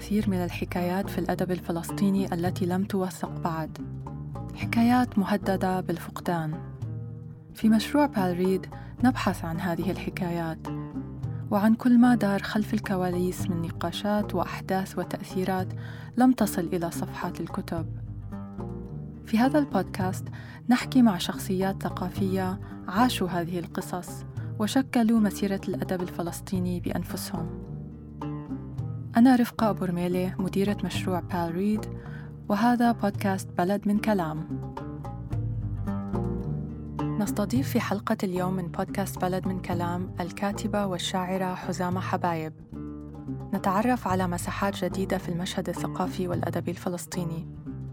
الكثير من الحكايات في الأدب الفلسطيني التي لم توثق بعد. حكايات مهددة بالفقدان. في مشروع بالريد نبحث عن هذه الحكايات وعن كل ما دار خلف الكواليس من نقاشات وأحداث وتأثيرات لم تصل إلى صفحات الكتب. في هذا البودكاست نحكي مع شخصيات ثقافية عاشوا هذه القصص وشكلوا مسيرة الأدب الفلسطيني بأنفسهم. أنا رفقة أبو رميلة مديرة مشروع بال ريد وهذا بودكاست بلد من كلام. نستضيف في حلقة اليوم من بودكاست بلد من كلام الكاتبة والشاعرة حزامة حبايب. نتعرف على مساحات جديدة في المشهد الثقافي والأدبي الفلسطيني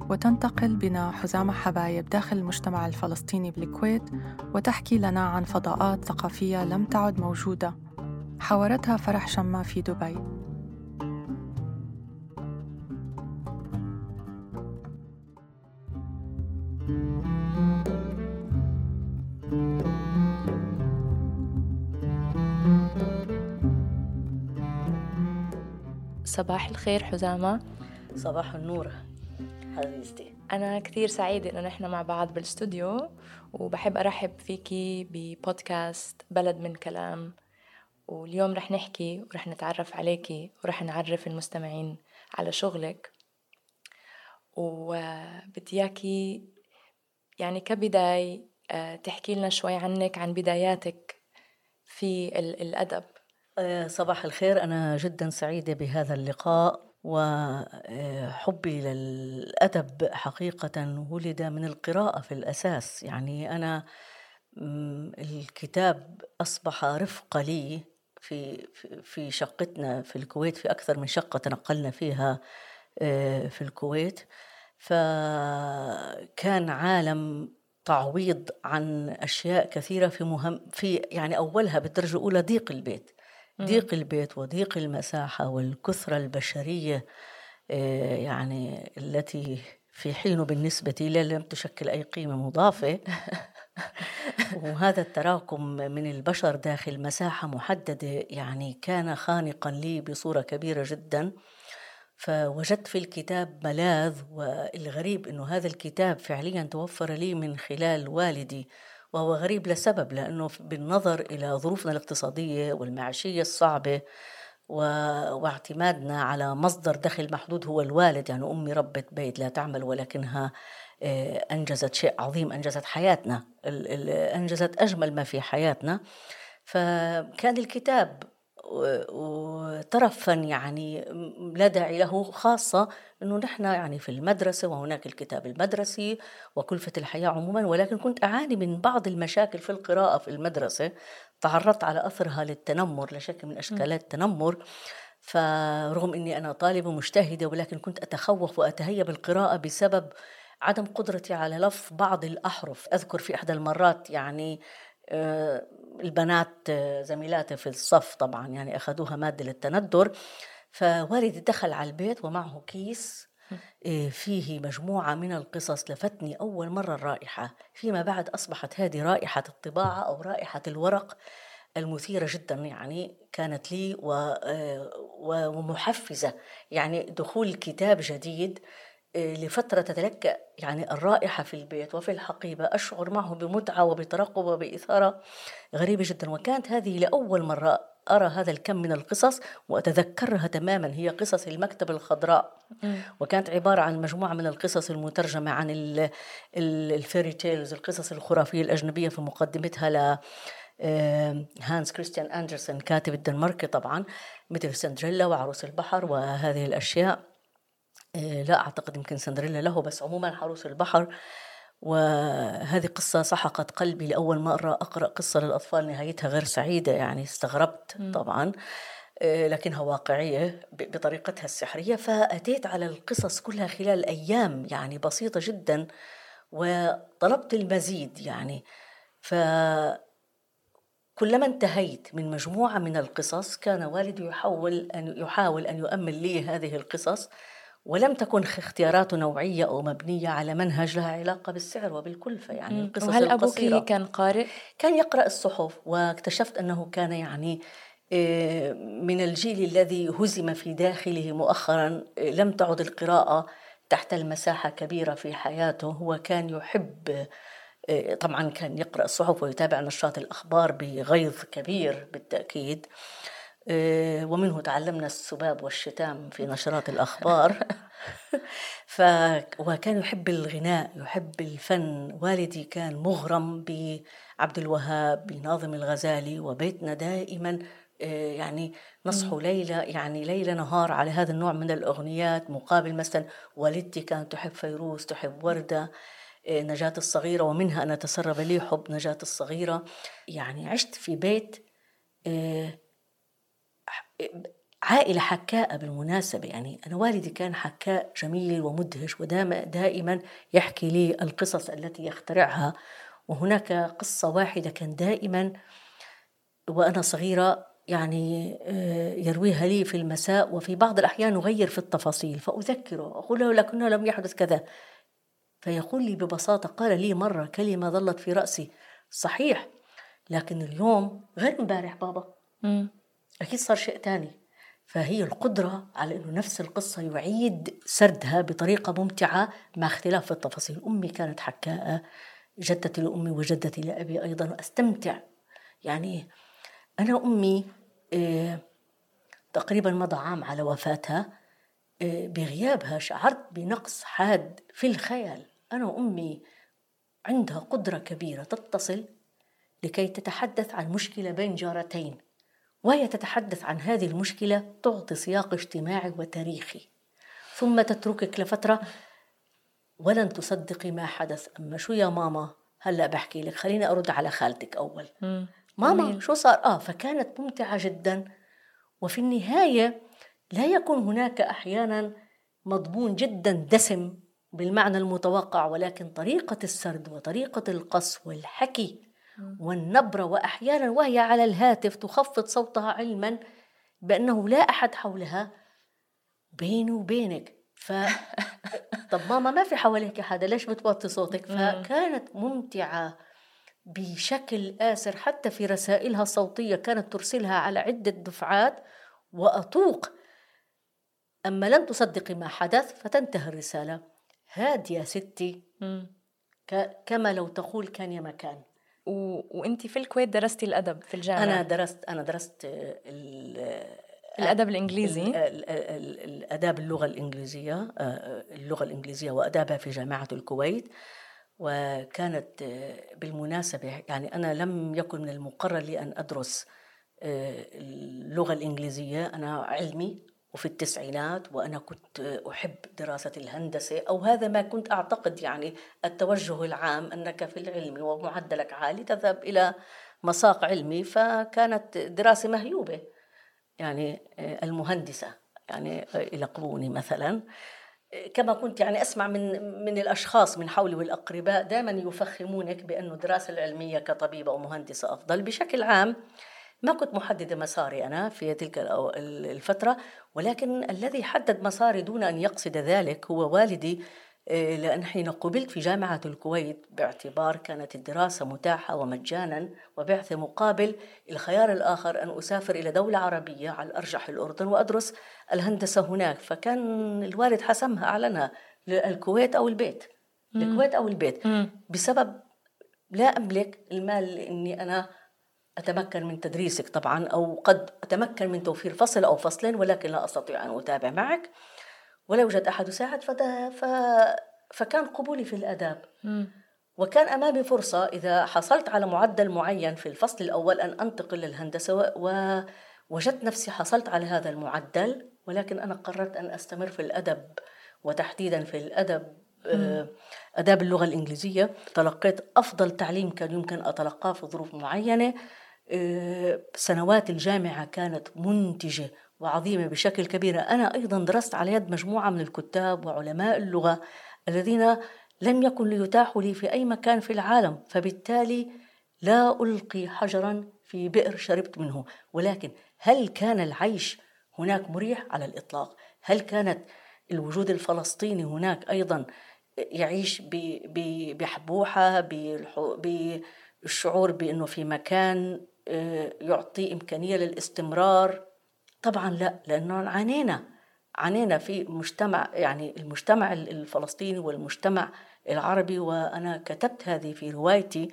وتنتقل بنا حزامة حبايب داخل المجتمع الفلسطيني بالكويت وتحكي لنا عن فضاءات ثقافية لم تعد موجودة. حاورتها فرح شمة في دبي. صباح الخير حزامة. صباح النور. حبيبتي أنا كثير سعيدة إنه نحن مع بعض بالاستوديو وبحب أرحب فيكي ببودكاست بلد من كلام. واليوم رح نحكي ورح نتعرف عليكي ورح نعرف المستمعين على شغلك. وبدي إياكي يعني كبداية آه، تحكي لنا شوي عنك عن بداياتك في الأدب. صباح الخير. أنا جدا سعيدة بهذا اللقاء وحبي للأدب حقيقة ولد من القراءة في الأساس. يعني أنا الكتاب أصبح رفقة لي في في شقتنا في الكويت في أكثر من شقة تنقلنا فيها آه، في الكويت. فكان عالم تعويض عن أشياء كثيرة في مهم في يعني أولها بالدرجة الأولى ضيق البيت. ضيق البيت وضيق المساحة والكثرة البشرية آه، يعني التي في حين بالنسبة لي لم تشكل أي قيمة مضافة. وهذا التراكم من البشر داخل مساحة محددة يعني كان خانقا لي بصورة كبيرة جدا. فوجدت في الكتاب ملاذ والغريب إنه هذا الكتاب فعليا توفر لي من خلال والدي وهو غريب لسبب لأنه بالنظر إلى ظروفنا الاقتصادية والمعيشية الصعبة واعتمادنا على مصدر دخل محدود هو الوالد. يعني أمي ربة بيت لا تعمل ولكنها آه، أنجزت شيء عظيم أنجزت حياتنا أنجزت أجمل ما في حياتنا. فكان الكتاب وطرفا يعني لا داعي له خاصة أنه نحن يعني في المدرسة وهناك الكتاب المدرسي وكلفة الحياة عموما ولكن كنت أعاني من بعض المشاكل في القراءة في المدرسة. تعرضت على أثرها للتنمر لشكل من أشكالات التنمر. فرغم أني أنا طالبة مجتهدة ولكن كنت أتخوف وأتهيأ بالقراءة بسبب عدم قدرتي على لفظ بعض الأحرف. أذكر في إحدى المرات يعني البنات زميلاتي في الصف طبعا يعني أخذوها مادة للتندر. فوالدي دخل على البيت ومعه كيس آه، فيه مجموعة من القصص لفتني أول مرة الرائحة. فيما بعد أصبحت هذه رائحة الطباعة أو رائحة الورق المثيرة جدا يعني كانت لي آه، ومحفزة. يعني دخول كتاب جديد لفترة تتلكأ يعني الرائحة في البيت وفي الحقيبة أشعر معه بمتعة وبترقب وبإثارة غريبة جدا. وكانت هذه لأول مرة أرى هذا الكم من القصص وأتذكرها تماما. هي قصص المكتبة الخضراء. وكانت عبارة عن مجموعة من القصص المترجمة عن ال fairy tales القصص الخرافية الأجنبية في مقدمتها ل هانس كريستيان أندرسون كاتب الدنماركي طبعا مثل سندريلا وعروس البحر وهذه الأشياء. لا أعتقد يمكن سندريلا لا بس عموما عروس البحر. وهذه قصة سحقت قلبي لأول مرة أقرأ قصة للأطفال نهايتها غير سعيدة يعني استغربت طبعا آه، لكنها واقعية بطريقتها السحرية. فأتيت على القصص كلها خلال أيام يعني بسيطة جدا وطلبت المزيد يعني. ف كلما انتهيت من مجموعة من القصص كان والدي يحاول أن يحاول أن يؤمن لي هذه القصص. ولم تكن اختياراته نوعية أو مبنية على منهج لها علاقة بالسعر وبالكلفة يعني القصص وهل أبوك كان قارئ؟ كان يقرأ الصحف واكتشفت أنه كان يعني آه، من الجيل الذي هزم في داخله مؤخرا آه، لم تعد القراءة تحتل مساحة كبيرة في حياته. هو كان يحب آه، طبعا كان يقرأ الصحف ويتابع نشاط الأخبار بغيظ كبير بالتأكيد. ومنه تعلمنا السباب والشتام في نشرات الأخبار. ف... وكان يحب الغناء يحب الفن. والدي كان مغرم بعبد الوهاب بناظم الغزالي وبيتنا دائما آه، يعني نصحوا ليلة يعني ليلة نهار على هذا النوع من الأغنيات. مقابل مثلا والدتي كانت تحب فيروز تحب وردة آه، نجاة الصغيرة ومنها أنا تسرب لي حب نجاة الصغيرة. يعني عشت في بيت آه، عائلة حكاءة بالمناسبة يعني أنا والدي كان حكاء جميل ومدهش ودائما يحكي لي القصص التي يخترعها وهناك قصة واحدة كان دائما وأنا صغيرة يعني آه، يرويها لي في المساء وفي بعض الأحيان أغير في التفاصيل فأذكره أقول له لكنه لم يحدث كذا فيقول لي ببساطة قال لي مرة كلمة ظلت في رأسي صحيح لكن اليوم غير امبارح بابا. أكيد صار شيء تاني. فهي القدرة على أنه نفس القصة يعيد سردها بطريقة ممتعة مع اختلاف في التفاصيل. أمي كانت حكاءة جدتي لأمي وجدتي لأبي أيضا أستمتع يعني أنا أمي إيه تقريبا مضى عام على وفاتها إيه بغيابها شعرت بنقص حاد في الخيال. أنا وأمي عندها قدرة كبيرة تتصل لكي تتحدث عن مشكلة بين جارتين. وهي تتحدث عن هذه المشكلة تعطي سياق اجتماعي وتاريخي. ثم تتركك لفترة ولن تصدقي ما حدث. أما شو يا ماما؟ هلا بحكي لك. خليني أرد على خالتك أول. ماما جميل. شو صار؟ آه فكانت ممتعة جدا. وفي النهاية لا يكون هناك أحيانا مضمون جدا دسم بالمعنى المتوقع ولكن طريقة السرد وطريقة القص والحكي والنبرة وأحيانا وهي على الهاتف تخفض صوتها علما بأنه لا أحد حولها بيني وبينك. ف طب ماما ما في حواليك حدا ليش بتوطي صوتك؟ فكانت ممتعة بشكل آسر حتى في رسائلها الصوتية كانت ترسلها على عدة دفعات وأطوق. أما لم تصدقي ما حدث فتنتهي الرسالة. هادية ستي. ك... كما لو تقول كان يا مكان. و... وانت في الكويت درستي الأدب في الجامعة؟ أنا درست أنا درست ال... الأدب الإنجليزي. الأداب اللغة الإنجليزية اللغة الإنجليزية وأدابها في جامعة الكويت. وكانت بالمناسبة يعني أنا لم يكن من المقرر لي أن أدرس اللغة الإنجليزية. أنا علمي وفي التسعينات وأنا كنت أحب دراسة الهندسة أو هذا ما كنت أعتقد يعني التوجه العام أنك في العلم ومعدلك عالي تذهب إلى مساق علمي فكانت دراسة مهيوبة يعني آه، المهندسة يعني آه، يلقبوني مثلا. كما كنت يعني أسمع من من الأشخاص من حولي والأقرباء دائما يفخمونك بانه الدراسة العلمية كطبيبة ومهندسه أفضل. بشكل عام ما كنت محددة مساري أنا في تلك الفترة ولكن الذي حدد مساري دون أن يقصد ذلك هو والدي آه، لأن حين قبلت في جامعة الكويت باعتبار كانت الدراسة متاحة ومجانا وبعث مقابل الخيار الآخر أن أسافر إلى دولة عربية على الأرجح الأردن وأدرس الهندسة هناك. فكان الوالد حسمها أعلنها الكويت أو البيت. الكويت أو البيت. بسبب لا أملك المال إني أنا أتمكن من تدريسك طبعا أو قد أتمكن من توفير فصل أو فصلين ولكن لا أستطيع أن أتابع معك. ولا يوجد أحد يساعد ف... فكان قبولي في الآداب. وكان أمامي فرصة إذا حصلت على معدل معين في الفصل الأول أن أنتقل للهندسة ووجدت نفسي حصلت على هذا المعدل ولكن أنا قررت أن أستمر في الأدب. وتحديدا في الأدب آه، آداب اللغة الإنجليزية. تلقيت أفضل تعليم كان يمكن أتلقاه في ظروف معينة. سنوات الجامعة كانت منتجة وعظيمة بشكل كبير. أنا أيضا درست على يد مجموعة من الكتاب وعلماء اللغة الذين لم يكن ليتاحوا لي في أي مكان في العالم فبالتالي لا ألقي حجرا في بئر شربت منه. ولكن هل كان العيش هناك مريح على الإطلاق؟ هل كانت الوجود الفلسطيني هناك أيضا يعيش بحبوحة بالشعور بأنه في مكان آه، يعطي إمكانية للاستمرار طبعا لا لأنه عانينا عانينا في مجتمع يعني المجتمع الفلسطيني والمجتمع العربي وأنا كتبت هذه في روايتي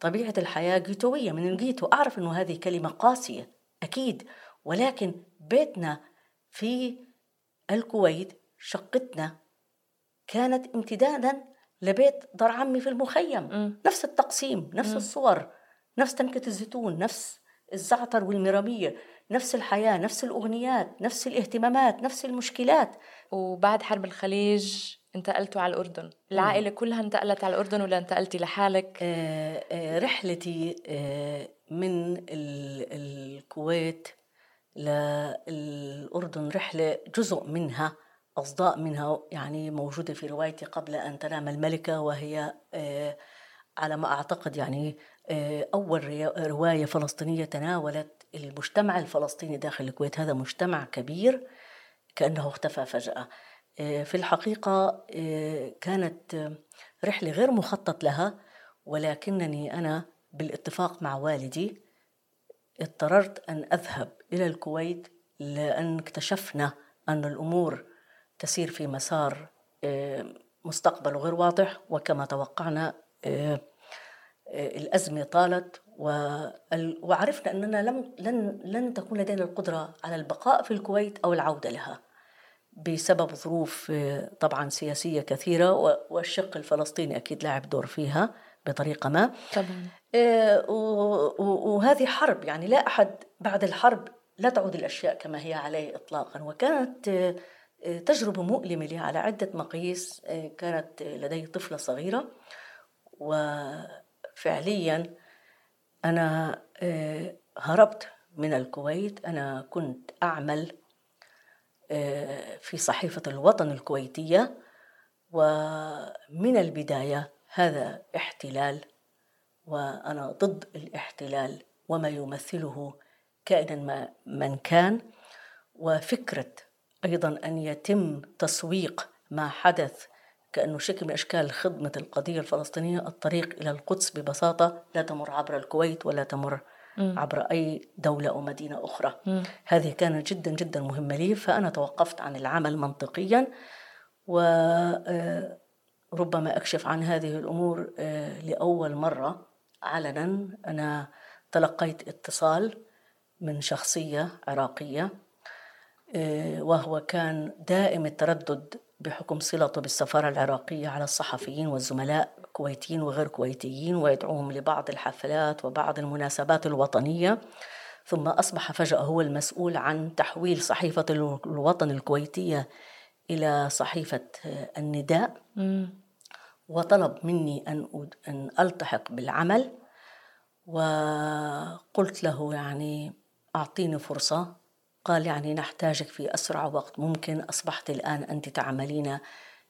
طبيعة الحياة جيتوية من الجيتو أعرف أنه هذه كلمة قاسية أكيد ولكن بيتنا في الكويت شقتنا كانت امتدادا لبيت دار عمي في المخيم م. نفس التقسيم نفس م. الصور نفس تنكة الزيتون نفس الزعتر والمرامية نفس الحياة نفس الأغنيات نفس الاهتمامات نفس المشكلات. وبعد حرب الخليج انتقلتوا على الأردن. العائلة كلها انتقلت على الأردن ولا انتقلتي لحالك؟ آه آه رحلتي آه من الكويت للأردن رحلة جزء منها أصداء منها يعني موجودة في روايتي قبل أن تنام الملكة وهي على ما أعتقد يعني أول رواية فلسطينية تناولت المجتمع الفلسطيني داخل الكويت. هذا مجتمع كبير كأنه اختفى فجأة. آه، في الحقيقة كانت رحلة غير مخطط لها ولكنني أنا بالاتفاق مع والدي اضطررت أن أذهب إلى الكويت لأن اكتشفنا أن الأمور تسير في مسار آه، مستقبل غير واضح. وكما توقعنا آه، آه، الأزمة طالت وعرفنا أننا لم لن لن تكون لدينا القدرة على البقاء في الكويت أو العودة لها بسبب ظروف طبعا سياسية كثيرة والشق الفلسطيني أكيد لعب دور فيها بطريقة ما. طبعا. وهذه حرب يعني لا أحد بعد الحرب لا تعود الأشياء كما هي عليه إطلاقا وكانت تجربة مؤلمة لي على عدة مقاييس آه، كانت لدي طفلة صغيرة وفعليا أنا آه، هربت من الكويت. أنا كنت أعمل آه، في صحيفة الوطن الكويتية. ومن البداية هذا احتلال وأنا ضد الاحتلال وما يمثله كائنا ما من كان. وفكرة أيضا أن يتم تسويق ما حدث كأنه شكل من أشكال خدمة القضية الفلسطينية الطريق إلى القدس ببساطة لا تمر عبر الكويت ولا تمر عبر أي دولة أو مدينة أخرى. م. هذه كانت جدا جدا مهمة لي فأنا توقفت عن العمل منطقيا وربما آه، أكشف عن هذه الأمور آه، لأول مرة علنا. أنا تلقيت اتصال من شخصية عراقية آه، وهو كان دائم التردد بحكم صلته بالسفارة العراقية على الصحفيين والزملاء كويتيين وغير كويتيين ويدعوهم لبعض الحفلات وبعض المناسبات الوطنية. ثم أصبح فجأة هو المسؤول عن تحويل صحيفة الوطن الكويتية إلى صحيفة النداء. وطلب مني أن أن ألتحق بالعمل وقلت له يعني أعطيني فرصة. قال يعني نحتاجك في أسرع وقت. ممكن أصبحت الآن أنت تعملين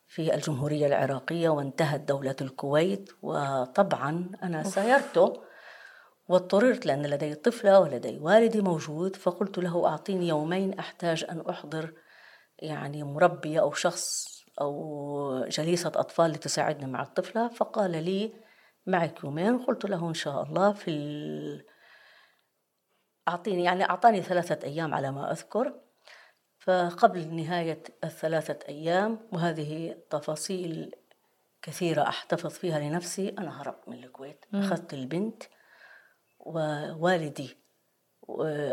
في الجمهورية العراقية وانتهت دولة الكويت وطبعا أنا سيرته واضطررت لأن لدي طفلة ولدي والدي موجود فقلت له أعطيني يومين أحتاج أن أحضر يعني مربية أو شخص أو جليسة أطفال لتساعدني مع الطفلة. فقال لي معك يومين قلت له إن شاء الله في أعطيني يعني أعطاني ثلاثة أيام على ما أذكر. فقبل نهاية الثلاثة أيام وهذه تفاصيل كثيرة أحتفظ فيها لنفسي أنا هربت من الكويت. م. أخذت البنت ووالدي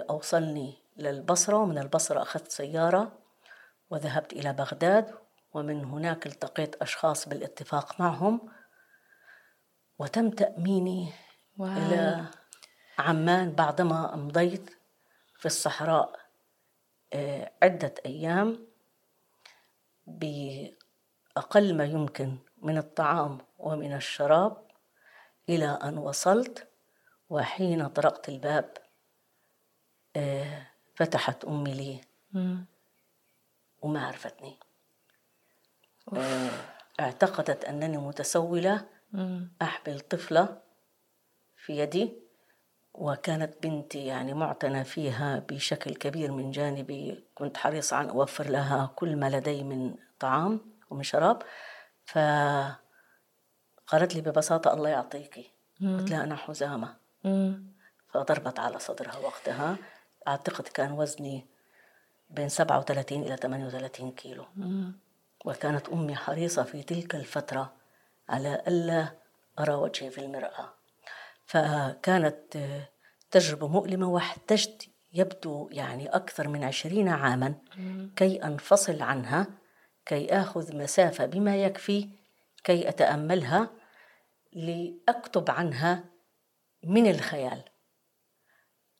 أوصلني للبصرة. ومن البصرة أخذت سيارة وذهبت إلى بغداد. ومن هناك التقيت أشخاص بالاتفاق معهم. وتم تأميني واو. إلى عمان بعدما أمضيت في الصحراء آه، عدة أيام بأقل ما يمكن من الطعام ومن الشراب إلى أن وصلت وحين طرقت الباب آه، فتحت أمي لي وما عرفتني آه، اعتقدت أنني متسولة أحمل طفلة في يدي. وكانت بنتي يعني معتنى فيها بشكل كبير من جانبي. كنت حريصة عن أوفر لها كل ما لدي من طعام ومن شراب. ف قالت لي ببساطة الله يعطيكي قلت لها أنا حزامة. فضربت على صدرها وقتها. أعتقد كان وزني بين 37 إلى 38 كيلو. وكانت أمي حريصة في تلك الفترة على ألا أرى وجهي في المرآة. فكانت تجربة مؤلمة واحتجت يبدو يعني أكثر من عشرين عاما كي أنفصل عنها كي آخذ مسافة بما يكفي كي أتأملها لأكتب عنها من الخيال.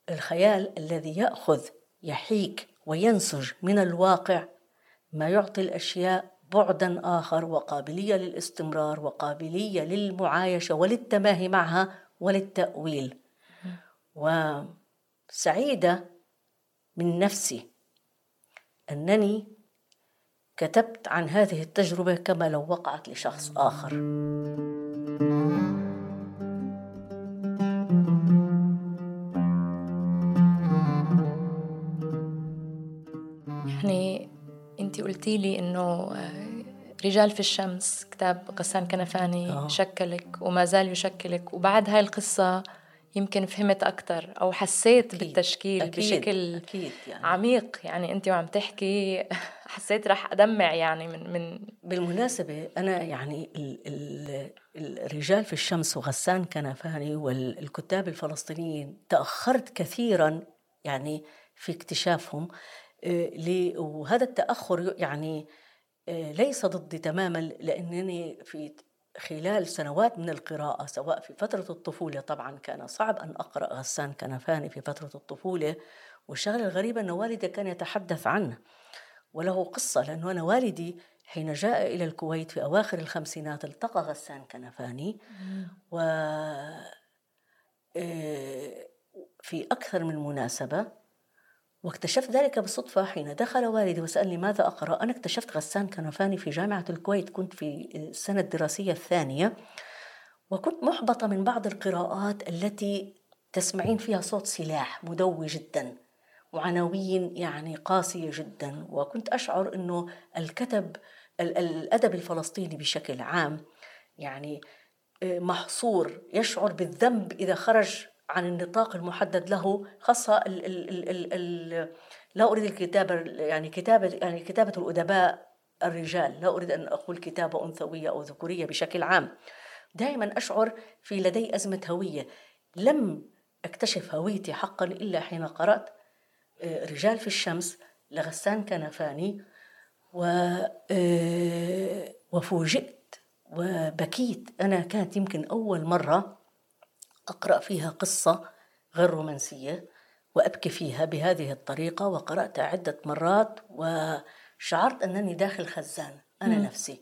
الخيال الذي يأخذ يحيك وينسج من الواقع ما يعطي الأشياء بعدا آخر وقابلية للاستمرار وقابلية للمعايشة وللتماهي معها وللتأويل. وسعيدة من نفسي أنني كتبت عن هذه التجربة كما لو وقعت لشخص آخر. يعني انت قلتي لي آه، رجال في الشمس كتاب غسان كنفاني أوه. شكلك وما زال يشكلك وبعد هاي القصة يمكن فهمت أكثر أو حسيت أكيد. بالتشكيل أكيد. بشكل أكيد يعني. عميق يعني أنت وعم تحكي حسيت رح أدمع يعني من من بالمناسبة أنا يعني ال ال الرجال في الشمس وغسان كنفاني والكتاب الفلسطينيين تأخرت كثيرا يعني في اكتشافهم آه، وهذا التأخر يعني آه، ليس ضدي تماما لأنني في خلال سنوات من القراءة سواء في فترة الطفولة طبعا كان صعب أن أقرأ غسان كنفاني في فترة الطفولة والشغلة الغريبة أن والدي كان يتحدث عنه وله قصة لأنه أنا والدي حين جاء إلى الكويت في أواخر الخمسينات التقى غسان كنفاني و آه، في أكثر من مناسبة واكتشفت ذلك بالصدفة حين دخل والدي وسألني ماذا أقرأ. أنا اكتشفت غسان كنفاني في جامعة الكويت. كنت في السنة الدراسية الثانية. وكنت محبطة من بعض القراءات التي تسمعين فيها صوت سلاح مدوي جدا وعناوين يعني قاسية جدا. وكنت أشعر أنه الكتب الأدب الفلسطيني بشكل عام يعني آه، محصور يشعر بالذنب إذا خرج عن النطاق المحدد له خاصة ال ال ال ال لا أريد الكتابة يعني كتابة يعني كتابة الأدباء الرجال لا أريد أن أقول كتابة أنثوية أو ذكورية بشكل عام. دائما أشعر في لدي أزمة هوية. لم أكتشف هويتي حقا إلا حين قرأت آه، رجال في الشمس لغسان كنفاني و آه، وفوجئت وبكيت. أنا كانت يمكن أول مرة أقرأ فيها قصة غير رومانسية وأبكي فيها بهذه الطريقة وقرأتها عدة مرات وشعرت أنني داخل خزان أنا م. نفسي.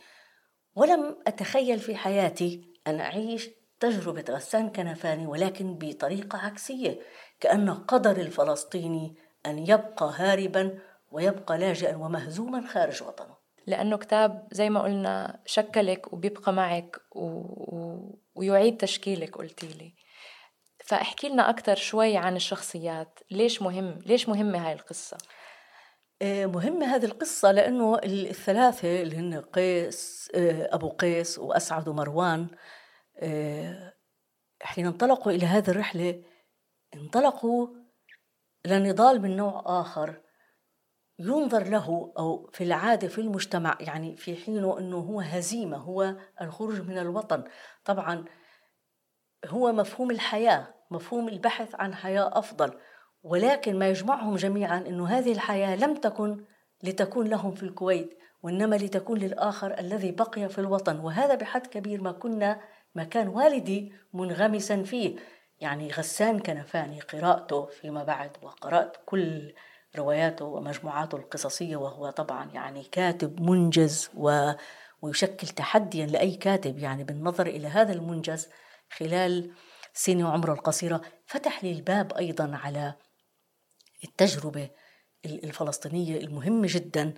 ولم أتخيل في حياتي أن أعيش تجربة غسان كنفاني ولكن بطريقة عكسية كأن قدر الفلسطيني أن يبقى هاربا ويبقى لاجئا ومهزوما خارج وطنه. لأنه كتاب زي ما قلنا شكلك وبيبقى معك و... و... ويعيد تشكيلك قلتي لي. فاحكي لنا أكثر شوي عن الشخصيات. ليش مهم ليش مهمة هاي القصة؟ آه، مهمة هذه القصة لأنه الثلاثة اللي هن قيس آه، أبو قيس وأسعد ومروان آه، حين انطلقوا إلى هذه الرحلة انطلقوا لنضال من نوع آخر ينظر له أو في العادة في المجتمع يعني في حينه أنه هو هزيمة هو الخروج من الوطن. طبعا هو مفهوم الحياة. مفهوم البحث عن حياة أفضل ولكن ما يجمعهم جميعا أنه هذه الحياة لم تكن لتكون لهم في الكويت وإنما لتكون للآخر الذي بقي في الوطن. وهذا بحد كبير ما كنا ما كان والدي منغمسا فيه. يعني غسان كنفاني قراءته فيما بعد وقرأت كل رواياته ومجموعاته القصصية وهو طبعا يعني كاتب منجز و ويشكل تحديا لأي كاتب يعني بالنظر إلى هذا المنجز خلال سنة وعمره القصيرة فتح لي الباب أيضا على التجربة الفلسطينية المهمة جدا.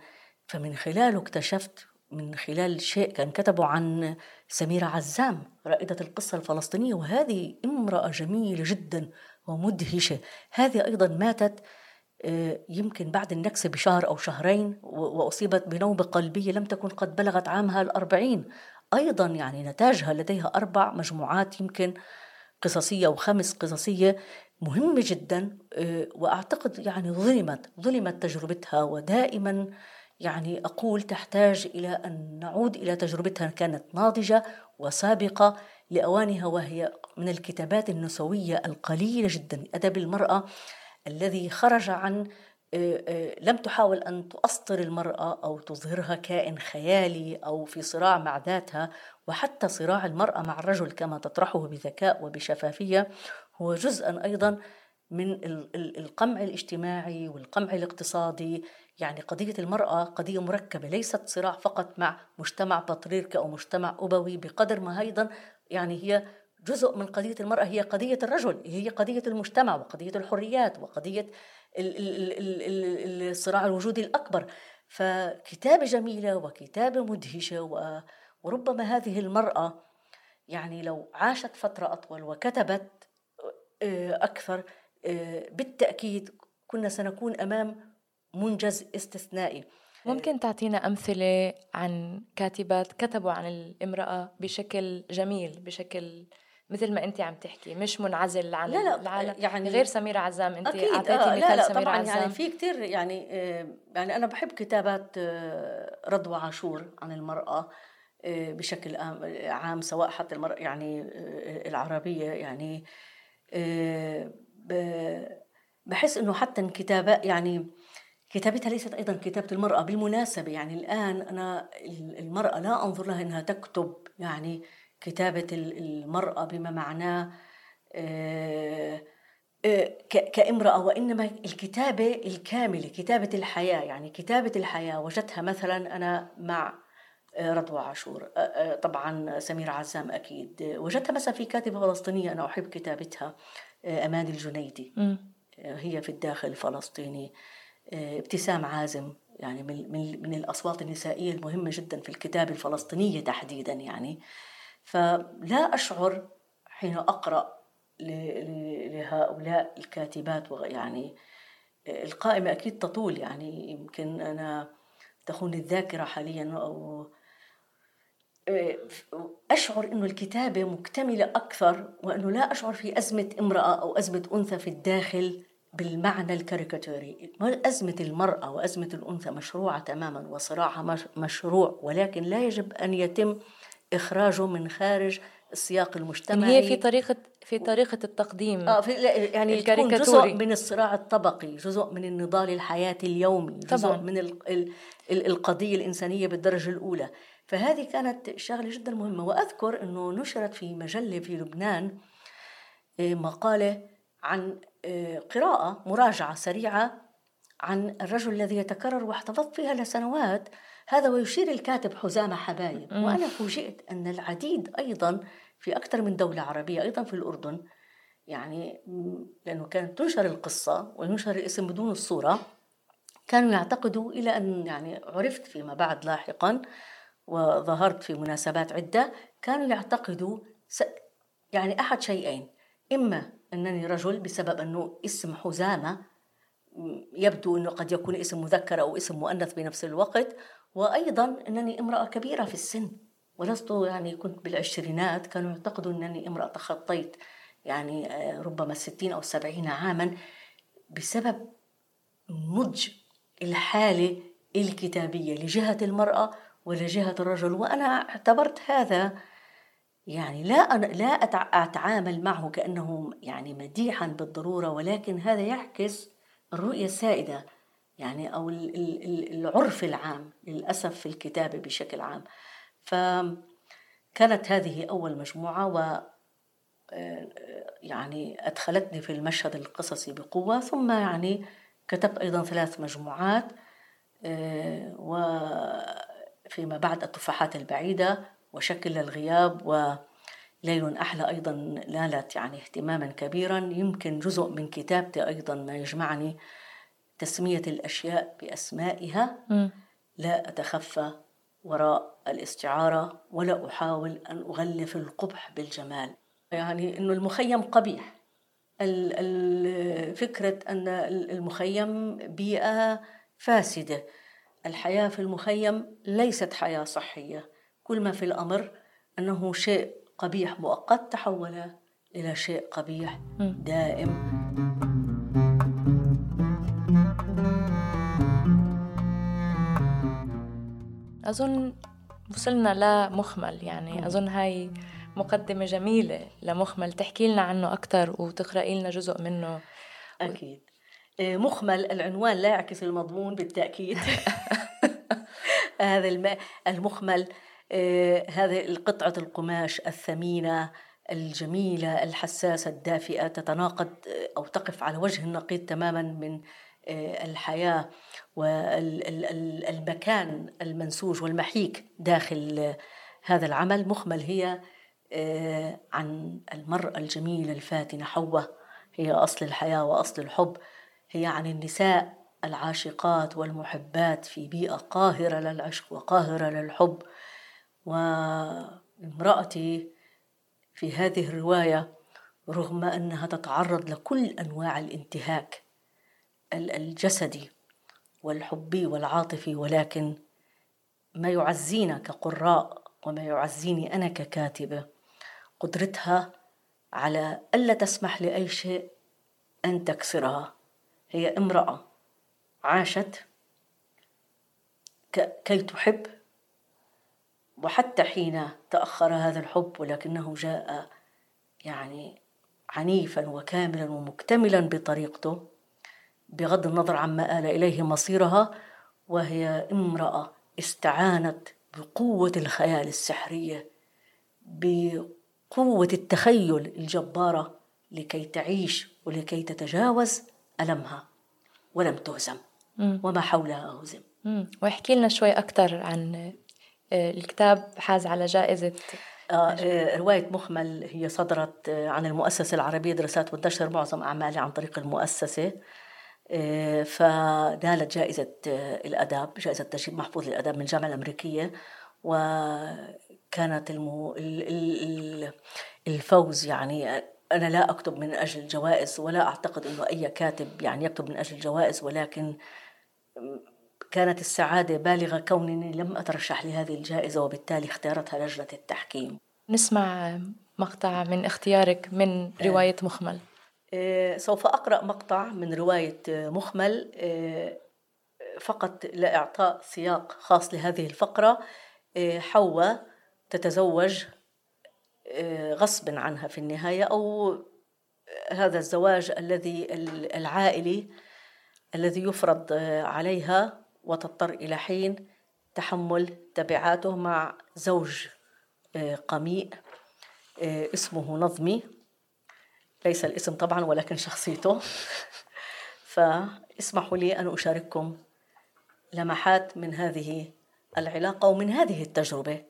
فمن خلاله اكتشفت من خلال شيء كان كتبه عن سميرة عزام رائدة القصة الفلسطينية وهذه امرأة جميلة جدا ومدهشة. هذه أيضا ماتت آه، يمكن بعد النكسة بشهر أو شهرين وأصيبت بنوبة قلبية لم تكن قد بلغت عامها الأربعين. أيضا يعني نتاجها لديها أربع مجموعات يمكن قصصية وخمس قصصية مهمة جدا آه، وأعتقد يعني ظلمت ظلمت تجربتها ودائما يعني أقول تحتاج إلى أن نعود إلى تجربتها كانت ناضجة وسابقة لأوانها وهي من الكتابات النسوية القليلة جدا أدب المرأة الذي خرج عن لم تحاول أن تؤسطر المرأة أو تظهرها كائن خيالي أو في صراع مع ذاتها وحتى صراع المرأة مع الرجل كما تطرحه بذكاء وبشفافية هو جزءا أيضا من القمع الاجتماعي والقمع الاقتصادي. يعني قضية المرأة قضية مركبة ليست صراع فقط مع مجتمع بطريركي أو مجتمع أبوي بقدر ما أيضا يعني هي جزء من قضية المرأة هي قضية الرجل هي قضية المجتمع وقضية الحريات وقضية الصراع الوجودي الأكبر. فكتابة جميلة وكتابة مدهشة وربما هذه المرأة يعني لو عاشت فترة أطول وكتبت آه، أكثر آه، بالتأكيد كنا سنكون أمام منجز استثنائي. ممكن تعطينا أمثلة عن كاتبات كتبوا عن الامرأة بشكل جميل بشكل مثل ما انت عم تحكي مش منعزل عن لا لا العالم. يعني غير سميرة عزام انت اعطيتي آه مثال لا لا سميرة طبعا يعني عزام. يعني في كثير يعني آه يعني أنا بحب كتابات آه رضوى عاشور عن المرأة آه بشكل عام سواء حتى المرأة يعني آه العربية يعني آه بحس إنه حتى الكتابات يعني كتابتها ليست أيضا كتابة المرأة. بالمناسبة يعني الآن أنا المرأة لا أنظر لها إنها تكتب يعني كتابة المرأة بما معناه آه، آه، كامرأة وإنما الكتابة الكاملة كتابة الحياة يعني كتابة الحياة وجدتها مثلا أنا مع آه، رضوى عاشور طبعا سمير عزام أكيد. وجدتها مثلا في كاتبة فلسطينية أنا أحب كتابتها أمان الجنيدي. هي في الداخل الفلسطيني ابتسام عازم يعني من من من الأصوات النسائية المهمة جدا في الكتابة الفلسطينية تحديدا يعني. فلا أشعر حين أقرأ لهؤلاء الكاتبات يعني القائمة أكيد تطول يعني يمكن أنا تخون الذاكرة حاليا آه، أشعر أنه الكتابة مكتملة أكثر وأنه لا أشعر في أزمة امرأة أو أزمة أنثى في الداخل بالمعنى الكاريكاتوري. أزمة المرأة وأزمة الأنثى مشروعة تماما وصراعها مشروع ولكن لا يجب أن يتم إخراجه من خارج السياق المجتمعي هي في طريقة في طريقة التقديم. آه في يعني يكون جزء من الصراع الطبقي جزء من النضال الحياتي اليومي جزء طبعا. من ال ال ال القضية الإنسانية بالدرجة الأولى. فهذه كانت شغلة جدا مهمة. وأذكر أنه نشرت في مجلة في لبنان آه، مقالة عن آه، قراءة مراجعة سريعة عن الرجل الذي يتكرر واحتفظت فيها لسنوات هذا ويشير الكاتب حزام حبايب. وأنا فوجئت أن العديد أيضا في أكثر من دولة عربية أيضا في الأردن يعني لأنه كانت تنشر القصة وينشر الاسم بدون الصورة كانوا يعتقدوا إلى أن يعني عرفت فيما بعد لاحقا وظهرت في مناسبات عدة كانوا يعتقدوا يعني أحد شيئين. إما أنني رجل بسبب أنه اسم حزامة يبدو أنه قد يكون اسم مذكر أو اسم مؤنث بنفس الوقت وأيضا أنني امرأة كبيرة في السن ولست يعني كنت بالعشرينات كانوا يعتقدوا أنني امرأة تخطيت يعني آه، ربما الستين أو السبعين عاما بسبب نضج الحالة الكتابية لجهة المرأة ولجهة الرجل. وأنا اعتبرت هذا يعني لا أنا لا أتعامل معه كأنه يعني مديحا بالضرورة ولكن هذا يعكس الرؤية السائدة يعني أو العرف العام للأسف في الكتابة بشكل عام. فكانت هذه أول مجموعة و يعني أدخلتني في المشهد القصصي بقوة. ثم يعني كتبت أيضا ثلاث مجموعات وفيما بعد التفاحات البعيدة وشكل الغياب وليل أحلى أيضا نالت يعني اهتماما كبيرا. يمكن جزء من كتابتي أيضا ما يجمعني تسمية الأشياء بأسمائها. لا أتخفى وراء الاستعارة ولا أحاول أن أغلف القبح بالجمال. يعني أنه المخيم قبيح. فكرة أن المخيم بيئة فاسدة. الحياة في المخيم ليست حياة صحية. كل ما في الأمر أنه شيء قبيح مؤقت تحول إلى شيء قبيح دائم. أظن وصلنا لمخمل يعني أظن هاي مقدمة جميلة لمخمل. تحكي لنا عنه أكثر وتقرأي لنا جزء منه. أكيد. آه، مخمل العنوان لا يعكس المضمون بالتأكيد. هذا المخمل آه، هذه قطعة القماش الثمينة الجميلة الحساسة الدافئة تتناقض آه، أو تقف على وجه النقيض تماما من الحياة والمكان المنسوج والمحيك داخل هذا العمل مخمل هي آه، عن المرأة الجميلة الفاتنة حواء. هي أصل الحياة وأصل الحب. هي عن النساء العاشقات والمحبات في بيئة قاهرة للعشق وقاهرة للحب. وامرأتي في هذه الرواية رغم أنها تتعرض لكل أنواع الانتهاك الجسدي والحبي والعاطفي ولكن ما يعزينا كقراء وما يعزيني أنا ككاتبة قدرتها على ألا تسمح لأي شيء أن تكسرها. هي امرأة عاشت كي تحب وحتى حين تأخر هذا الحب ولكنه جاء يعني عنيفا وكاملا ومكتملا بطريقته. بغض النظر عما آل إليه مصيرها وهي امرأة استعانت بقوة الخيال السحرية بقوة التخيل الجبارة لكي تعيش ولكي تتجاوز ألمها ولم تهزم وما حولها هزم واحكي لنا شوي أكثر عن آه، الكتاب حاز على جائزة. آه, آه، رواية مخمل هي صدرت عن المؤسسة العربية دراسات وانتشر معظم أعمالي عن طريق المؤسسة. فنالت جائزة آه، الأدب جائزة تجريب محفوظ للأدب من الجامعة الأمريكية وكانت المو... الفوز يعني أنا لا أكتب من أجل الجوائز ولا أعتقد أنه أي كاتب يعني يكتب من أجل الجوائز ولكن كانت السعادة بالغة كونني لم أترشح لهذه الجائزة وبالتالي اختارتها لجنة التحكيم. نسمع مقطع من اختيارك من رواية مخمل. آه، سوف أقرأ مقطع من رواية آه، مخمل آه، فقط لإعطاء سياق خاص لهذه الفقرة. حواء تتزوج غصب عنها في النهاية أو هذا الزواج الذي العائلي الذي يفرض عليها وتضطر إلى حين تحمل تبعاته مع زوج قميء اسمه نظمي. ليس الاسم طبعا ولكن شخصيته. فاسمحوا لي أن أشارككم لمحات من هذه العلاقة ومن هذه التجربة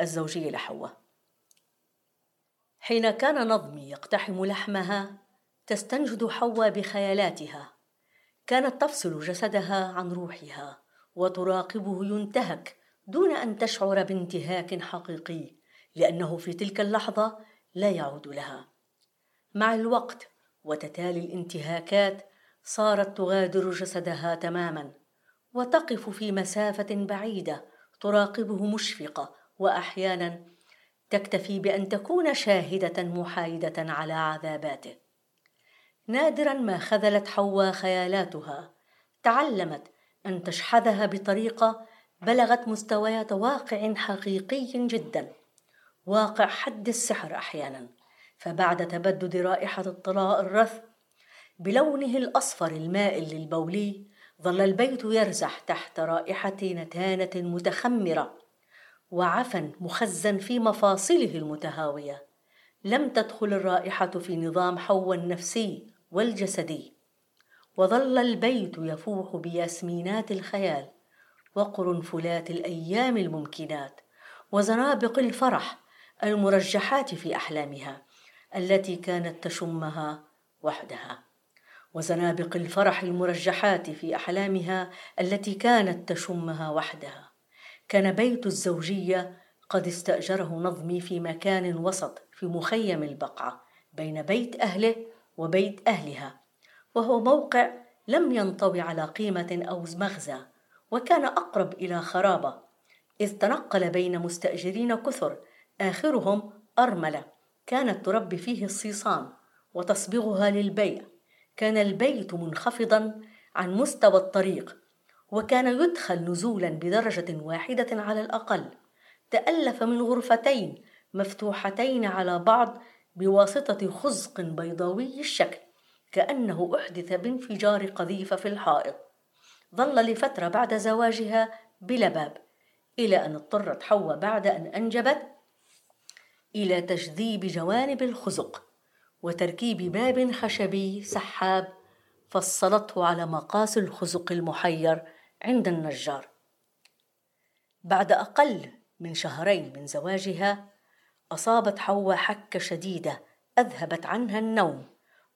الزوجية لحواء. حين كان نظمي يقتحم لحمها تستنجد حواء بخيالاتها. كانت تفصل جسدها عن روحها وتراقبه ينتهك دون أن تشعر بانتهاك حقيقي لأنه في تلك اللحظة لا يعود لها. مع الوقت وتتالي الانتهاكات صارت تغادر جسدها تماما وتقف في مسافة بعيدة تراقبه مشفقة واحيانا تكتفي بأن تكون شاهدة محايدة على عذاباته. نادرا ما خذلت حواء خيالاتها تعلمت أن تشحذها بطريقة بلغت مستويات واقع حقيقي جدا واقع حد السحر أحيانا. فبعد تبدد رائحة الطلاء الرث بلونه الأصفر المائل للبولي ظل البيت يرزح تحت رائحة نتانة متخمرة وعفن مخزن في مفاصله المتهاوية. لم تدخل الرائحة في نظام حو النفسي والجسدي. وظل البيت يفوح بياسمينات الخيال وقرنفلات الأيام الممكنات وزنابق الفرح المرجحات في أحلامها. التي كانت تشمها وحدها. وزنابق الفرح المرجحات في أحلامها التي كانت تشمها وحدها. كان بيت الزوجية قد استأجره نظمي في مكان وسط في مخيم البقعة بين بيت أهله وبيت أهلها. وهو موقع لم ينطوي على قيمة أو مغزى وكان أقرب إلى خرابة. إذ تنقل بين مستأجرين كثر آخرهم أرملة. كانت تربي فيه الصيصان وتصبغها للبيع. كان البيت منخفضا عن مستوى الطريق وكان يدخل نزولا بدرجة واحدة على الأقل. تألف من غرفتين مفتوحتين على بعض بواسطة خزق بيضاوي الشكل كأنه أحدث بانفجار قذيفة في الحائط. ظل لفترة بعد زواجها بلا باب إلى أن اضطرت حواء بعد أن أنجبت إلى تجذيب جوانب الخزق وتركيب باب خشبي سحاب فصلته على مقاس الخزق المحير عند النجار. بعد أقل من شهرين من زواجها أصابت حواء حكة شديدة أذهبت عنها النوم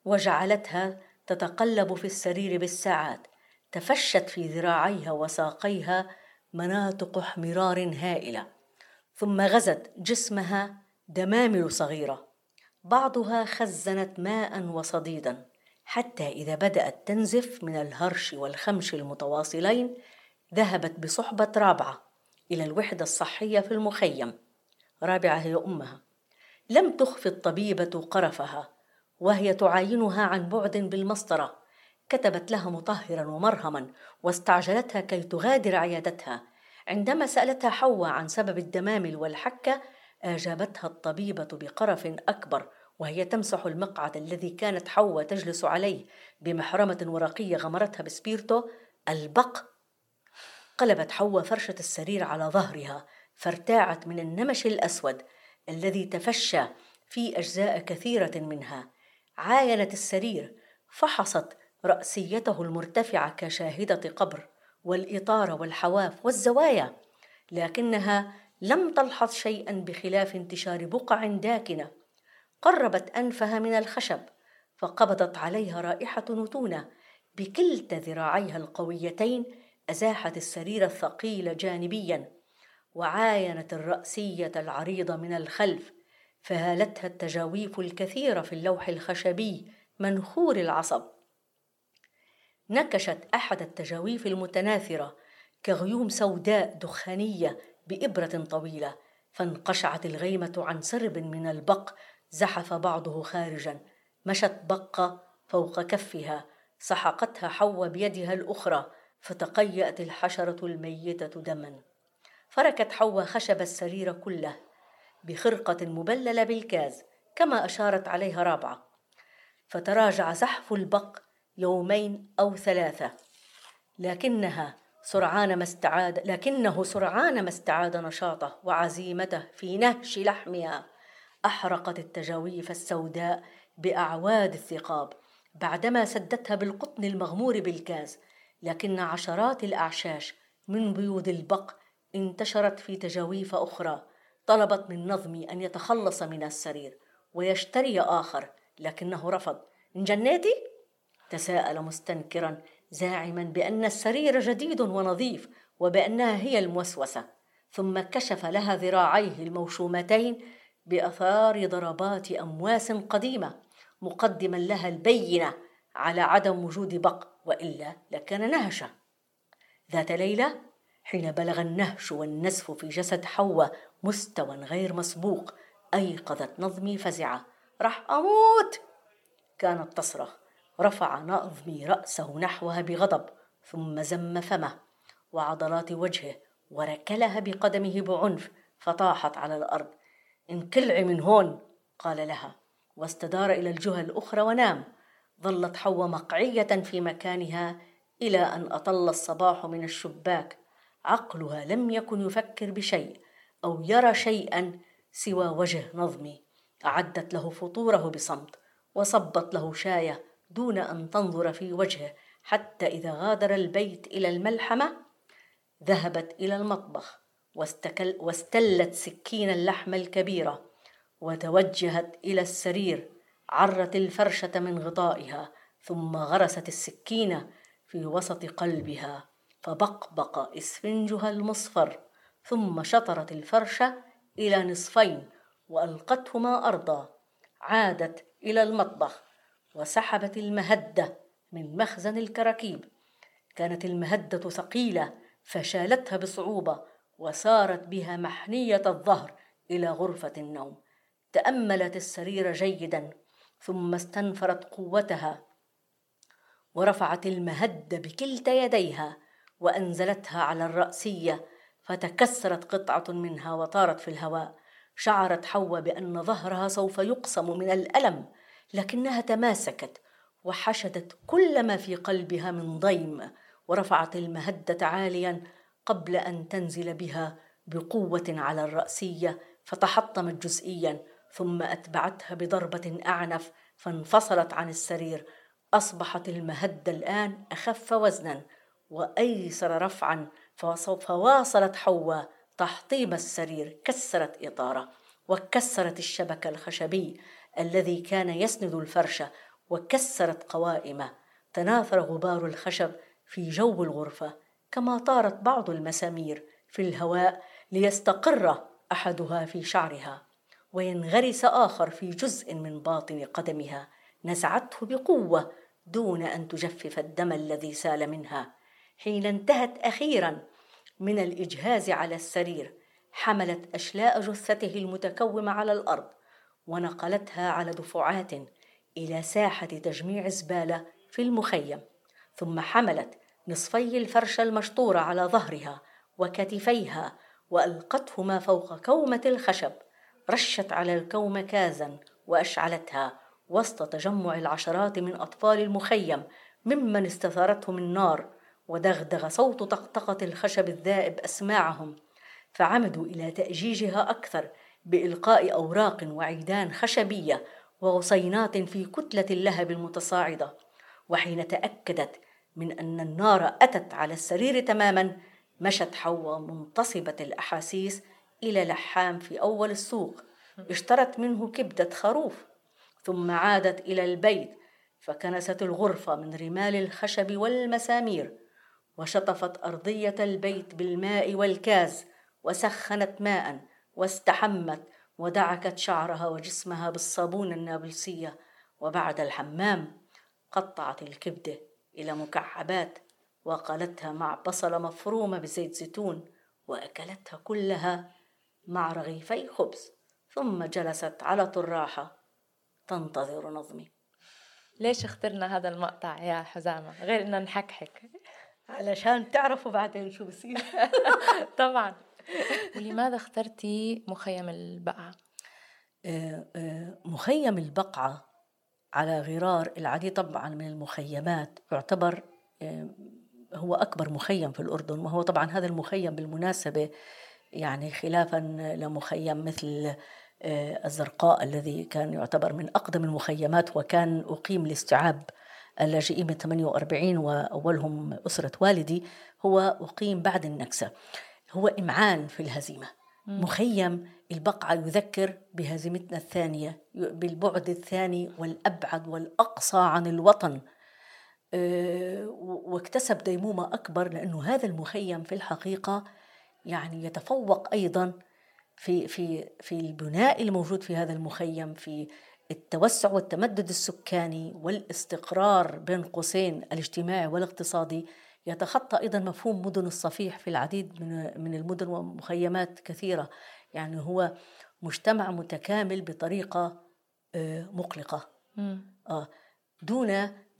وجعلتها تتقلب في السرير بالساعات تفشت في ذراعيها وساقيها مناطق احمرار هائلة ثم غزت جسمها دمامل صغيرة. بعضها خزنت ماء وصديدا حتى إذا بدأت تنزف من الهرش والخمش المتواصلين ذهبت بصحبة رابعة إلى الوحدة الصحية في المخيم. رابعة هي أمها. لم تخف الطبيبة قرفها وهي تعاينها عن بعد بالمسطرة. كتبت لها مطهرا ومرهما واستعجلتها كي تغادر عيادتها. عندما سألتها حواء عن سبب الدمامل والحكة أجابتها الطبيبة بقرف أكبر وهي تمسح المقعد الذي كانت حواء تجلس عليه بمحرمة ورقية غمرتها بسبيرتو البق. قلبت حواء فرشة السرير على ظهرها فارتاعت من النمش الأسود الذي تفشى في أجزاء كثيرة منها. عاينت السرير فحصت رأسيته المرتفعة كشاهدة قبر والإطار والحواف والزوايا لكنها لم تلحظ شيئا بخلاف انتشار بقع داكنة. قربت أنفها من الخشب فقبضت عليها رائحة نتونة بكلتا ذراعيها القويتين أزاحت السرير الثقيل جانبيا وعاينت الرأسية العريضة من الخلف فهالتها التجاويف الكثيرة في اللوح الخشبي منخور العصب. نكشت أحد التجاويف المتناثرة كغيوم سوداء دخانية بإبرة طويلة فانقشعت الغيمة عن سرب من البق زحف بعضه خارجا مشت بقة فوق كفها سحقتها حواء بيدها الأخرى فتقيأت الحشرة الميتة دما. فركت حواء خشب السرير كله بخرقة مبللة بالكاز كما أشارت عليها رابعة. فتراجع زحف البق يومين أو ثلاثة لكنها سرعان ما استعاد لكنه سرعان ما استعاد نشاطه وعزيمته في نهش لحمها. أحرقت التجاويف السوداء بأعواد الثقاب بعدما سدتها بالقطن المغمور بالكاز لكن عشرات الأعشاش من بيوض البق انتشرت في تجاويف أخرى. طلبت من نظمي أن يتخلص من السرير ويشتري آخر لكنه رفض. انجنيتي؟ تساءل مستنكرا زاعما بأن السرير جديد ونظيف وبأنها هي الموسوسة ثم كشف لها ذراعيه الموشومتين بأثار ضربات أمواس قديمة مقدما لها البينة على عدم وجود بق وإلا لكان نهشا ذات ليلة حين بلغ النهش والنسف في جسد حواء مستوى غير مسبوق أيقظت نظمي فزعة راح أموت! كانت تصرخ. رفع نظمي رأسه نحوها بغضب ثم زم فمه وعضلات وجهه وركلها بقدمه بعنف فطاحت على الأرض. انقلعي من هون! قال لها واستدار إلى الجهة الأخرى ونام. ظلت حواء مقعية في مكانها إلى أن أطل الصباح من الشباك. عقلها لم يكن يفكر بشيء أو يرى شيئا سوى وجه نظمي. أعدت له فطوره بصمت وصبت له شاية دون أن تنظر في وجهه حتى إذا غادر البيت إلى الملحمة ذهبت إلى المطبخ واستكل واستلت سكين اللحم الكبيرة وتوجهت إلى السرير عرت الفرشة من غطائها ثم غرست السكينة في وسط قلبها فبقبق إسفنجها المصفر ثم شطرت الفرشة إلى نصفين وألقتهما أرضا عادت إلى المطبخ. وسحبت المهدة من مخزن الكراكيب. كانت المهدة ثقيلة فشالتها بصعوبة وسارت بها محنية الظهر إلى غرفة النوم. تأملت السرير جيدا ثم استنفرت قوتها. ورفعت المهد بكلتا يديها وأنزلتها على الرأسية فتكسرت قطعة منها وطارت في الهواء. شعرت حواء بأن ظهرها سوف يقسم من الألم لكنها تماسكت وحشدت كل ما في قلبها من ضيم ورفعت المهدة عاليا قبل أن تنزل بها بقوة على الرأسية فتحطمت جزئيا ثم أتبعتها بضربة أعنف فانفصلت عن السرير. أصبحت المهدة الآن أخف وزنا وأيسر رفعا فواصلت حواء تحطيم السرير كسرت إطارة وكسرت الشبك الخشبي الذي كان يسند الفرشة وكسرت قوائمه تناثر غبار الخشب في جو الغرفة كما طارت بعض المسامير في الهواء ليستقر أحدها في شعرها وينغرس آخر في جزء من باطن قدمها. نزعته بقوة دون أن تجفف الدم الذي سال منها. حين انتهت أخيرا من الإجهاز على السرير حملت أشلاء جثته المتكومة على الأرض. ونقلتها على دفعات إلى ساحة تجميع زبالة في المخيم ثم حملت نصفي الفرش المشطورة على ظهرها وكتفيها وألقتهما فوق كومة الخشب رشت على الكومة كازا وأشعلتها وسط تجمع العشرات من أطفال المخيم ممن استثارتهم النار ودغدغ صوت طقطقة الخشب الذائب أسماعهم فعمدوا إلى تأجيجها أكثر بإلقاء أوراق وعيدان خشبية وغصينات في كتلة اللهب المتصاعدة وحين تأكدت من أن النار أتت على السرير تماما مشت حواء منتصبة الأحاسيس إلى لحام في أول السوق. اشترت منه كبدة خروف ثم عادت إلى البيت فكنست الغرفة من رمال الخشب والمسامير وشطفت أرضية البيت بالماء والكاز وسخنت ماء واستحمت ودعكت شعرها وجسمها بالصابون النابلسية وبعد الحمام قطعت الكبدة إلى مكعبات وقالتها مع بصلة مفرومة بزيت زيتون وأكلتها كلها مع رغيفي خبز ثم جلست على طراحة تنتظر نظمي. ليش اخترنا هذا المقطع يا حزامة؟ غير إنه نحكحك. علشان تعرفوا بعدين شو بصير. طبعا. ولماذا اخترتي مخيم البقعة؟ آه، آه، مخيم البقعة على غرار العديد طبعا من المخيمات يعتبر آه، هو أكبر مخيم في الأردن وهو طبعا هذا المخيم بالمناسبة يعني خلافا لمخيم مثل الزرقاء الذي كان يعتبر من أقدم المخيمات وكان أقيم لاستيعاب اللاجئين من 48 وأولهم أسرة والدي هو أقيم بعد النكسة هو إمعان في الهزيمة. مخيم البقعة يذكر بهزيمتنا الثانية بالبعد الثاني والأبعد والأقصى عن الوطن. آه، واكتسب ديمومة أكبر لأنه هذا المخيم في الحقيقة يعني يتفوق أيضا في في في البناء الموجود في هذا المخيم في التوسع والتمدد السكاني والإستقرار بين قوسين الاجتماعي والاقتصادي. يتخطى أيضا مفهوم مدن الصفيح في العديد من من المدن ومخيمات كثيرة. يعني هو مجتمع متكامل بطريقة آه، مقلقة. آه دون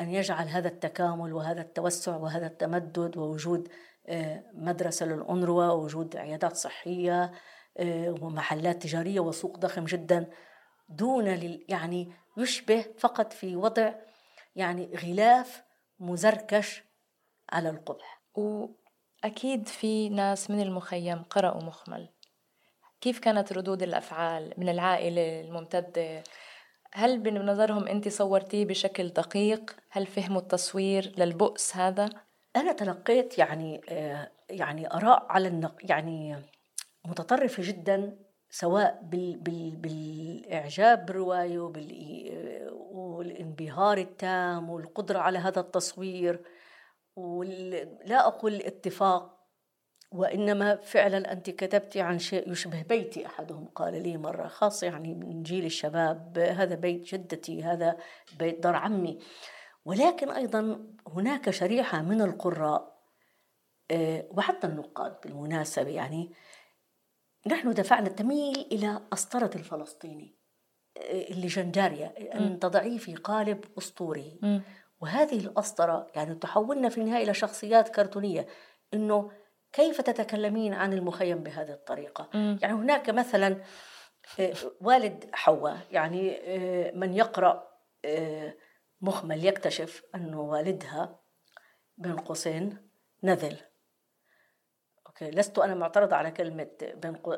أن يجعل هذا التكامل وهذا التوسع وهذا التمدد ووجود آه، مدرسة للأنروا ووجود عيادات صحية آه، ومحلات تجارية وسوق ضخم جدا. دون يعني يشبه فقط في وضع يعني غلاف مزركش على القبح. وأكيد في ناس من المخيم قرأوا مخمل. كيف كانت ردود الأفعال من العائلة الممتدة؟ هل بنظرهم أنت صورتيه بشكل دقيق؟ هل فهموا التصوير للبؤس هذا؟ أنا تلقيت يعني آه، يعني آراء على النق يعني متطرفة جدا سواء بال بال بالإعجاب بالرواية والانبهار التام والقدرة على هذا التصوير. ولا أقول اتفاق وإنما فعلا أنت كتبت عن شيء يشبه بيتي. أحدهم قال لي مرة خاصة يعني من جيل الشباب هذا بيت جدتي هذا بيت دار عمي. ولكن أيضا هناك شريحة من القراء آه، وحتى النقاد بالمناسبة يعني نحن دفعنا تميل إلى أسطرة الفلسطيني اللي جنداريا أن تضعيه في قالب أسطوري. وهذه الأسطرة يعني تحولنا في النهاية إلى شخصيات كرتونية إنه كيف تتكلمين عن المخيم بهذه الطريقة مم. يعني هناك مثلا آه، والد حواء يعني آه، من يقرأ آه، مخمل يكتشف أن والدها بين قوسين نذل أوكي لست أنا معترضة على كلمة بين قو...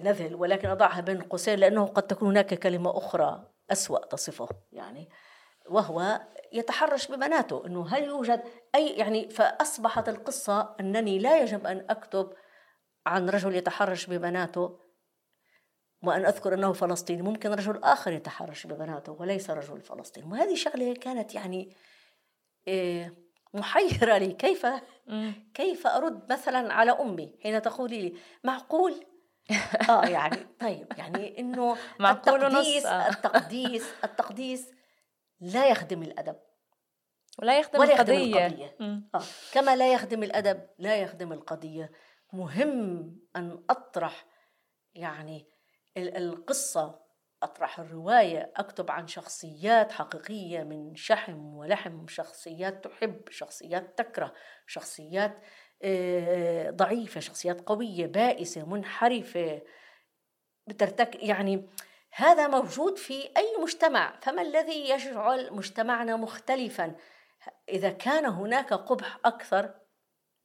نذل ولكن أضعها بين قوسين لأنه قد تكون هناك كلمة أخرى أسوأ تصفه يعني وهو يتحرش ببناته إنه هل يوجد اي يعني فأصبحت القصة أنني لا يجب أن أكتب عن رجل يتحرش ببناته وأن أذكر أنه فلسطيني. ممكن رجل آخر يتحرش ببناته وليس رجل فلسطيني. وهذه شغله كانت يعني إيه، محيرة لي. كيف. كيف أرد مثلا على أمي حين تقولي لي معقول؟ آه يعني طيب يعني إنه معقول ونص، التقديس آه. التقديس التقديس لا يخدم الأدب ولا يخدم ولا يخدم القضية القضية. مم. آه. كما لا يخدم الأدب لا يخدم القضية مهم أن أطرح يعني ال- القصة أطرح الرواية أكتب عن شخصيات حقيقية من شحم ولحم شخصيات تحب شخصيات تكره شخصيات آه، ضعيفة شخصيات قوية بائسة منحرفة بترتك يعني هذا موجود في أي مجتمع فما الذي يجعل مجتمعنا مختلفا؟ إذا كان هناك قبح أكثر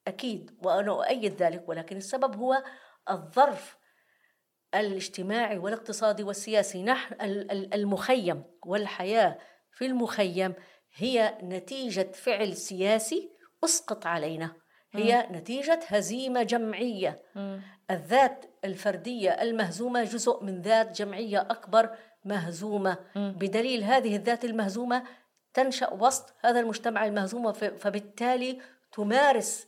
أكيد وأنا أؤيد ذلك ولكن السبب هو الظرف الاجتماعي والاقتصادي والسياسي. نحن ال- ال- المخيم والحياة في المخيم هي نتيجة فعل سياسي أسقط علينا. هي نتيجة هزيمة جمعية. مم. الذات الفردية المهزومة جزء من ذات جمعية أكبر مهزومة مم. بدليل هذه الذات المهزومة تنشأ وسط هذا المجتمع المهزوم فبالتالي تمارس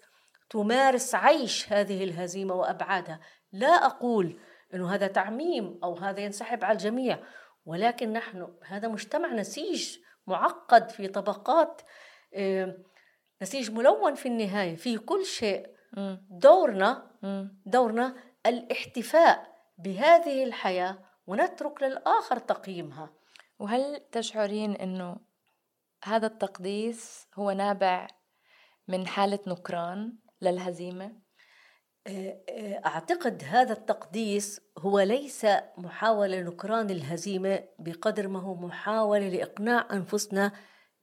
تمارس عيش هذه الهزيمة وأبعادها لا أقول إنه هذا تعميم أو هذا ينسحب على الجميع ولكن نحن هذا مجتمع نسيج معقد في طبقات آه، نسيج ملون في النهاية في كل شيء. دورنا. دورنا الاحتفاء بهذه الحياة ونترك للآخر تقييمها وهل تشعرين إنه هذا التقديس هو نابع من حالة نكران للهزيمة؟ أعتقد هذا التقديس هو ليس محاولة نكران الهزيمة بقدر ما هو محاولة لإقناع أنفسنا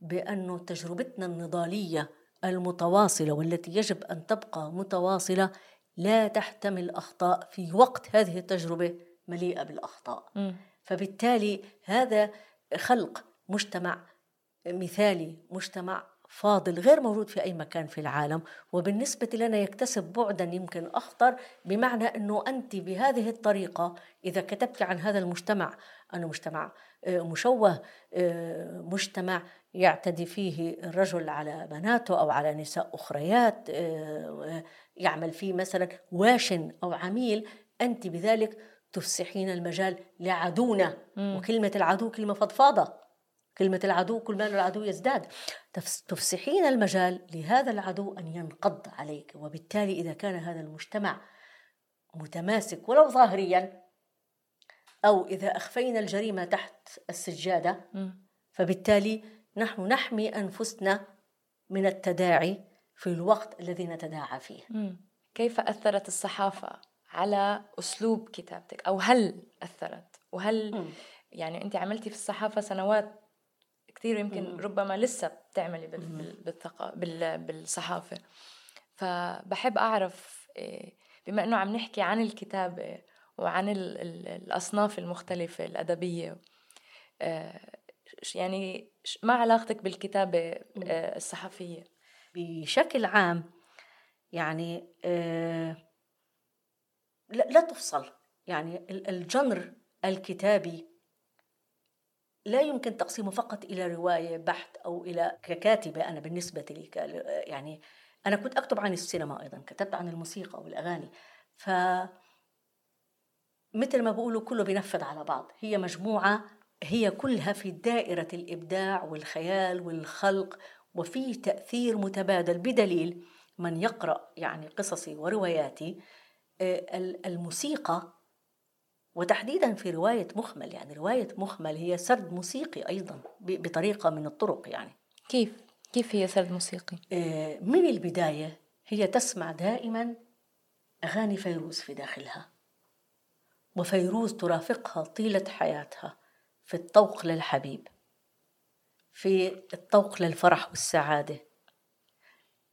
بأن تجربتنا النضالية المتواصلة والتي يجب أن تبقى متواصلة لا تحتمل اخطاء في وقت هذه التجربة مليئة بالأخطاء مم. فبالتالي هذا خلق مجتمع مثالي مجتمع فاضل غير موجود في أي مكان في العالم وبالنسبة لنا يكتسب بعدا يمكن أخطر بمعنى أنه أنت بهذه الطريقة إذا كتبت عن هذا المجتمع أنه مجتمع آه، مشوه آه، مجتمع يعتدي فيه الرجل على بناته أو على نساء أخريات آه، يعمل فيه مثلا واشن أو عميل أنت بذلك تفسحين المجال لعدونا. وكلمة العدو كلمة فضفاضة. كلمة العدو كل ما العدو يزداد. تفس- تفسحين المجال لهذا العدو أن ينقض عليك. وبالتالي إذا كان هذا المجتمع متماسك ولو ظاهريا أو إذا أخفينا الجريمة تحت السجادة. فبالتالي نحن نحمي أنفسنا من التداعي في الوقت الذي نتداعى فيه. كيف أثرت الصحافة على أسلوب كتابتك أو هل أثرت وهل. يعني أنت عملتي في الصحافة سنوات كثير يمكن. ربما لسه بتعملي بال... بال... بالثقا... بال... بالصحافة فبحب أعرف إيه، بما أنه عم نحكي عن الكتابة وعن ال... ال... الأصناف المختلفة الأدبية. آه، يعني ما علاقتك بالكتابة آه، الصحفية؟ بشكل عام يعني آه، لا, لا تفصل. يعني ال- الجنر الكتابي لا يمكن تقسيمه فقط إلى رواية بحت أو إلى ككاتبة. أنا بالنسبة لي يعني أنا كنت أكتب عن السينما أيضا كتبت عن الموسيقى والأغاني. ف مثل ما بقولوا كله بينفذ على بعض. هي مجموعة هي كلها في دائرة الإبداع والخيال والخلق وفي تأثير متبادل بدليل من يقرأ يعني قصصي ورواياتي. آه، ال- الموسيقى وتحديدا في رواية مخمل. يعني رواية مخمل هي سرد موسيقي أيضا ب- بطريقة من الطرق يعني. كيف؟ كيف هي سرد موسيقي؟ آه، من البداية هي تسمع دائما أغاني فيروز في داخلها. وفيروز ترافقها طيلة حياتها في الطوق للحبيب في الطوق للفرح والسعادة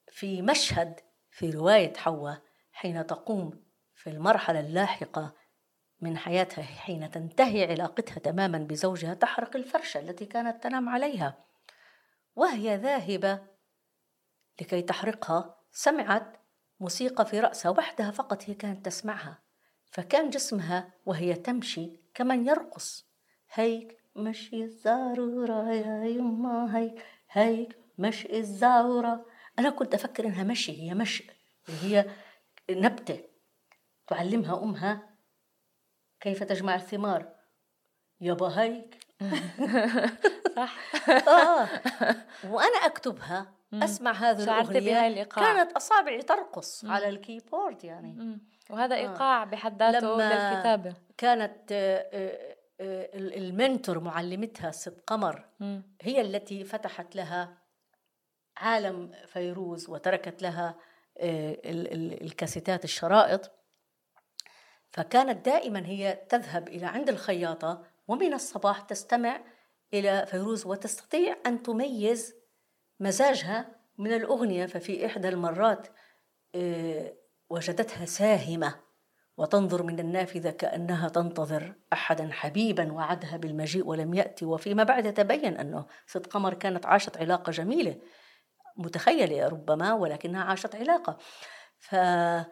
في مشهد في رواية حواء حين تقوم في المرحلة اللاحقة من حياتها حين تنتهي علاقتها تماما بزوجها تحرق الفرشة التي كانت تنام عليها وهي ذاهبة لكي تحرقها سمعت موسيقى في رأسها وحدها فقط هي كانت تسمعها. فكان جسمها وهي تمشي كمن يرقص. هيك مشي الزارورة يا يما هيك هيك مشي الزارورة أنا كنت أفكر إنها مشي هي مشي هي نبتة. تعلمها أمها كيف تجمع الثمار. يابا هيك. صح. آه. وأنا أكتبها أسمع هذه الأغنية. كانت أصابعي ترقص على الكيبورد يعني. وهذا إيقاع بحد ذاته لما للكتابة. كانت آه، آه، آه، المنتور معلمتها ست قمر هي التي فتحت لها عالم فيروز وتركت لها الكاسيتات الشرائط. فكانت دائما هي تذهب إلى عند الخياطة ومن الصباح تستمع إلى فيروز وتستطيع أن تميز مزاجها من الأغنية. ففي إحدى المرات آه، وجدتها ساهمة وتنظر من النافذة كأنها تنتظر أحدا حبيبا وعدها بالمجيء ولم يأتي. وفيما بعد تبين أنه ست قمر كانت عاشت علاقة جميلة. متخيلة ربما ولكنها عاشت علاقة. ف آه،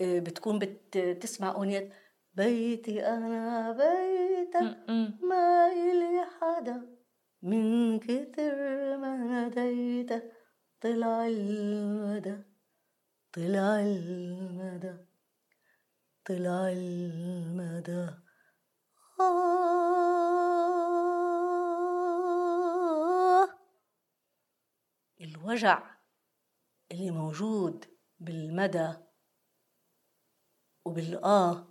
بتكون بتسمع أغنية بيتي أنا بيتك ما إلي حدا. من كتر ما ناديتك طلع المدى. طلع المدى طلع المدى آه. الوجع اللي موجود بالمدى وبالآه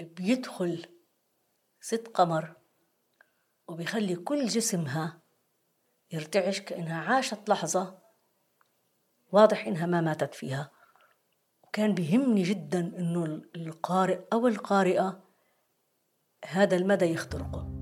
بيدخل ست قمر وبيخلي كل جسمها يرتعش كأنها عاشت لحظة. واضح إنها ما ماتت فيها. وكان بيهمني جدا إنه القارئ أو القارئة هذا المدى يخترقه.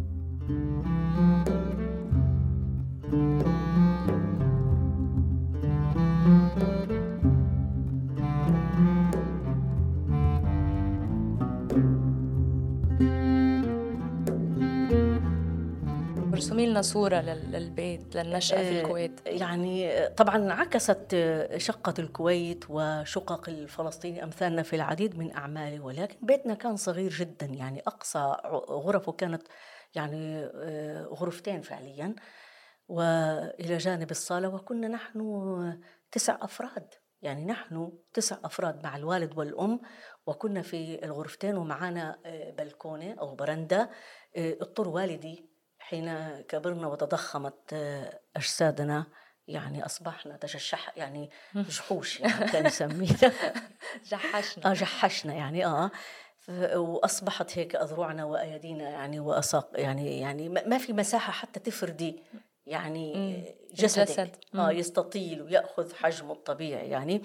ارسمي لنا صورة للبيت للنشأة في آه، الكويت. يعني طبعا عكست شقة الكويت وشقق الفلسطيني أمثالنا في العديد من أعماله ولكن بيتنا كان صغير جدا يعني أقصى غرفه كانت يعني آه، غرفتين فعليا وإلى جانب الصالة وكنا نحن تسع أفراد. يعني نحن تسع أفراد مع الوالد والأم وكنا في الغرفتين ومعنا آه، بلكونة أو برندة اضطر والدي حين كبرنا وتضخمت آه، أجسادنا يعني أصبحنا تجشح يعني جحوش يعني. كان يسمينا جحشنا. آه جحشنا يعني آه. وأصبحت هيك أذرعنا وايدينا يعني وأساق يعني يعني ما في مساحة حتى تفردي يعني جسدك. جسد. آه يستطيل ويأخذ حجمه الطبيعي يعني.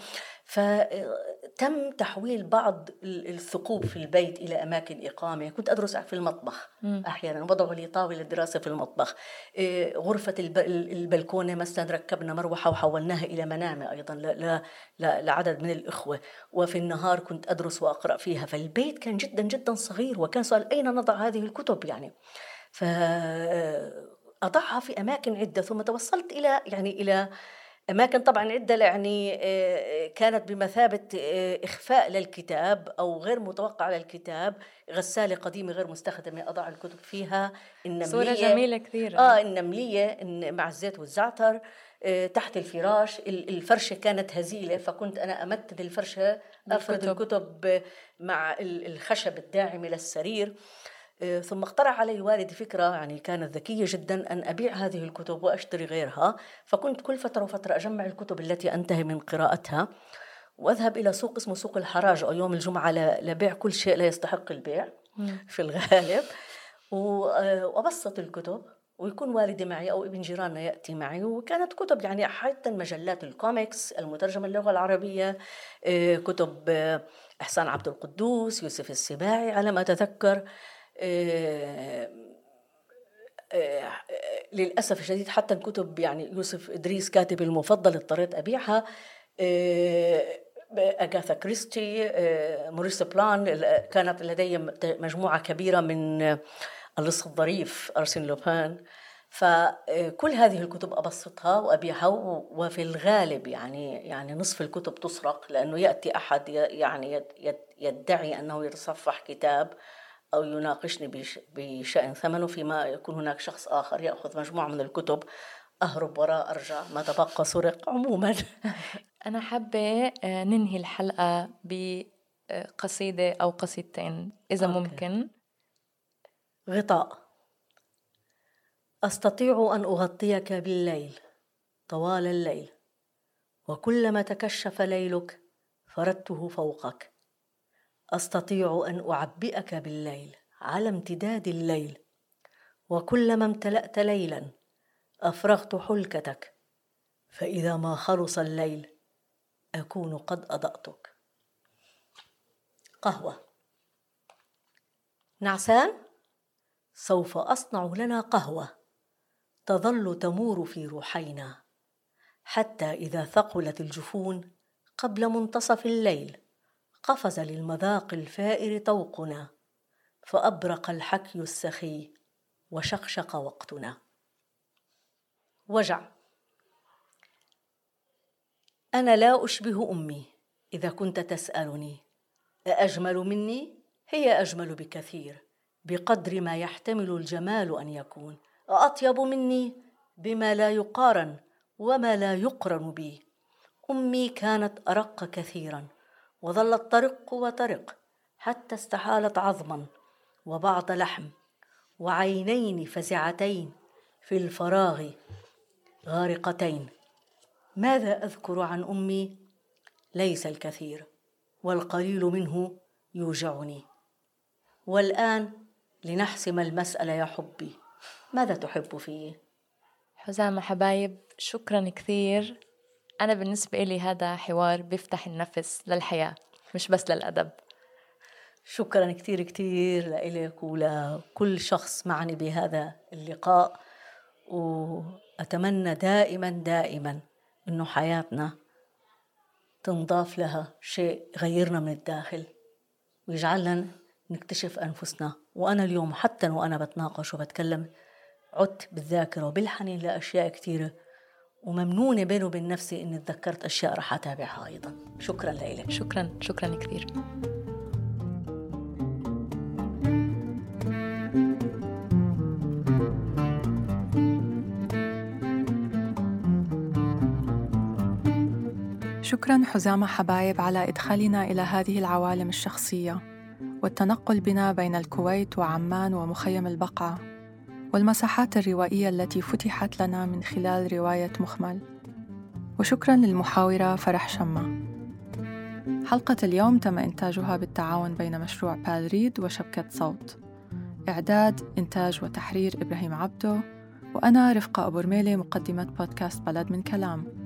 فتم تحويل بعض الثقوب في البيت إلى أماكن إقامة. كنت أدرس في المطبخ مم. أحيانا وضعوا لي طاولة دراسة في المطبخ. إيه، غرفة البلكونة مثلا ركبنا مروحة وحولناها إلى منامة أيضا لعدد من الإخوة. وفي النهار كنت أدرس وأقرأ فيها. فالبيت كان جدا جدا صغير وكان سؤال أين نضع هذه الكتب يعني؟ ف أضعها في أماكن عدة ثم توصلت إلى يعني إلى أماكن طبعا عدة يعني كانت بمثابة آه، إخفاء للكتاب أو غير متوقع للكتاب. غسالة قديمة غير مستخدمة أضع الكتب فيها. النملية صورة جميلة كثير. آه النملية مع الزيت والزعتر تحت الفراش. الفرشة كانت هزيلة فكنت أنا أمدد الفرشة أفرد الكتب مع الخشب الداعم للسرير. ثم اقترح علي والدي فكرة يعني كانت ذكية جدا أن أبيع هذه الكتب وأشتري غيرها. فكنت كل فترة وفترة أجمع الكتب التي أنتهي من قراءتها وأذهب إلى سوق اسمه سوق الحراج. أو يوم الجمعة لبيع كل شيء لا يستحق البيع في الغالب. آه، وأبسط الكتب ويكون والدي معي أو ابن جيراننا يأتي معي. وكانت كتب يعني حتى المجلات الكوميكس المترجمة للغة العربية آه، كتب آه، إحسان عبد القدوس يوسف السباعي على ما أتذكر. للأسف الشديد حتى الكتب يعني يوسف إدريس كاتبي المفضل اضطريت أبيعها أغاثا كريستي موريس بلان كانت لدي مجموعة كبيرة من اللص الظريف أرسن لوبان. فكل هذه الكتب أبسطها وأبيعها وفي الغالب يعني يعني نصف الكتب تسرق لأنه يأتي أحد يعني يدعي أنه يتصفح كتاب. أو يناقشني بشأن ثمنه فيما يكون هناك شخص آخر يأخذ مجموعة من الكتب. أهرب وراء أرجع. ما تبقى سرق عموما. أنا حابة آه، ننهي الحلقة بقصيدة أو قصيدتين إذا أوكي. ممكن. غطاء. أستطيع أن أغطيك بالليل طوال الليل وكلما تكشف ليلك فردته فوقك. أستطيع أن أعبئك بالليل على امتداد الليل. وكلما امتلأت ليلا أفرغت حلكتك فإذا ما خلص الليل أكون قد أضأتك. قهوة. نعسان سوف أصنع لنا قهوة تظل تمور في روحينا. حتى إذا ثقلت الجفون قبل منتصف الليل قفز للمذاق الفائر طوقنا فأبرق الحكي السخي وشقشق وقتنا. وجع. أنا لا أشبه أمي إذا كنت تسألني أأجمل مني؟ هي أجمل بكثير بقدر ما يحتمل الجمال أن يكون. أطيب مني بما لا يقارن وما لا يقرن بي. أمي كانت أرق كثيرا وظلت ترق وترق حتى استحالت عظما وبعض لحم وعينين فزعتين في الفراغ غارقتين. ماذا أذكر عن أمي؟ ليس الكثير والقليل منه يوجعني. والآن لنحسم المساله يا حبي ماذا تحب فيه؟ حزامة حبايب شكرا كثير. أنا بالنسبة لي هذا حوار بيفتح النفس للحياة مش بس للأدب. شكرا كثير كثير لإلك ولكل شخص معني بهذا اللقاء وأتمنى دائما دائما إنه حياتنا تنضاف لها شيء يغيرنا من الداخل ويجعلنا نكتشف أنفسنا. وأنا اليوم حتى وأنا بتناقش وبتكلم عدت بالذاكرة وبالحنين لأشياء كثيرة وممنونة بيني وبين نفسي إني تذكرت أشياء رح أتابعها أيضا. شكرا لك شكرا. شكرا كثير. شكرا حزام حبايب على إدخالنا إلى هذه العوالم الشخصية والتنقل بنا بين الكويت وعمان ومخيم البقعة والمساحات الروائية التي فتحت لنا من خلال رواية مخمل. وشكرا للمحاورة فرح شمة. حلقة اليوم تم إنتاجها بالتعاون بين مشروع بالريد وشبكة صوت. إعداد إنتاج وتحرير إبراهيم عبدو وأنا رفقة أبو رميلة مقدمة بودكاست بلد من كلام.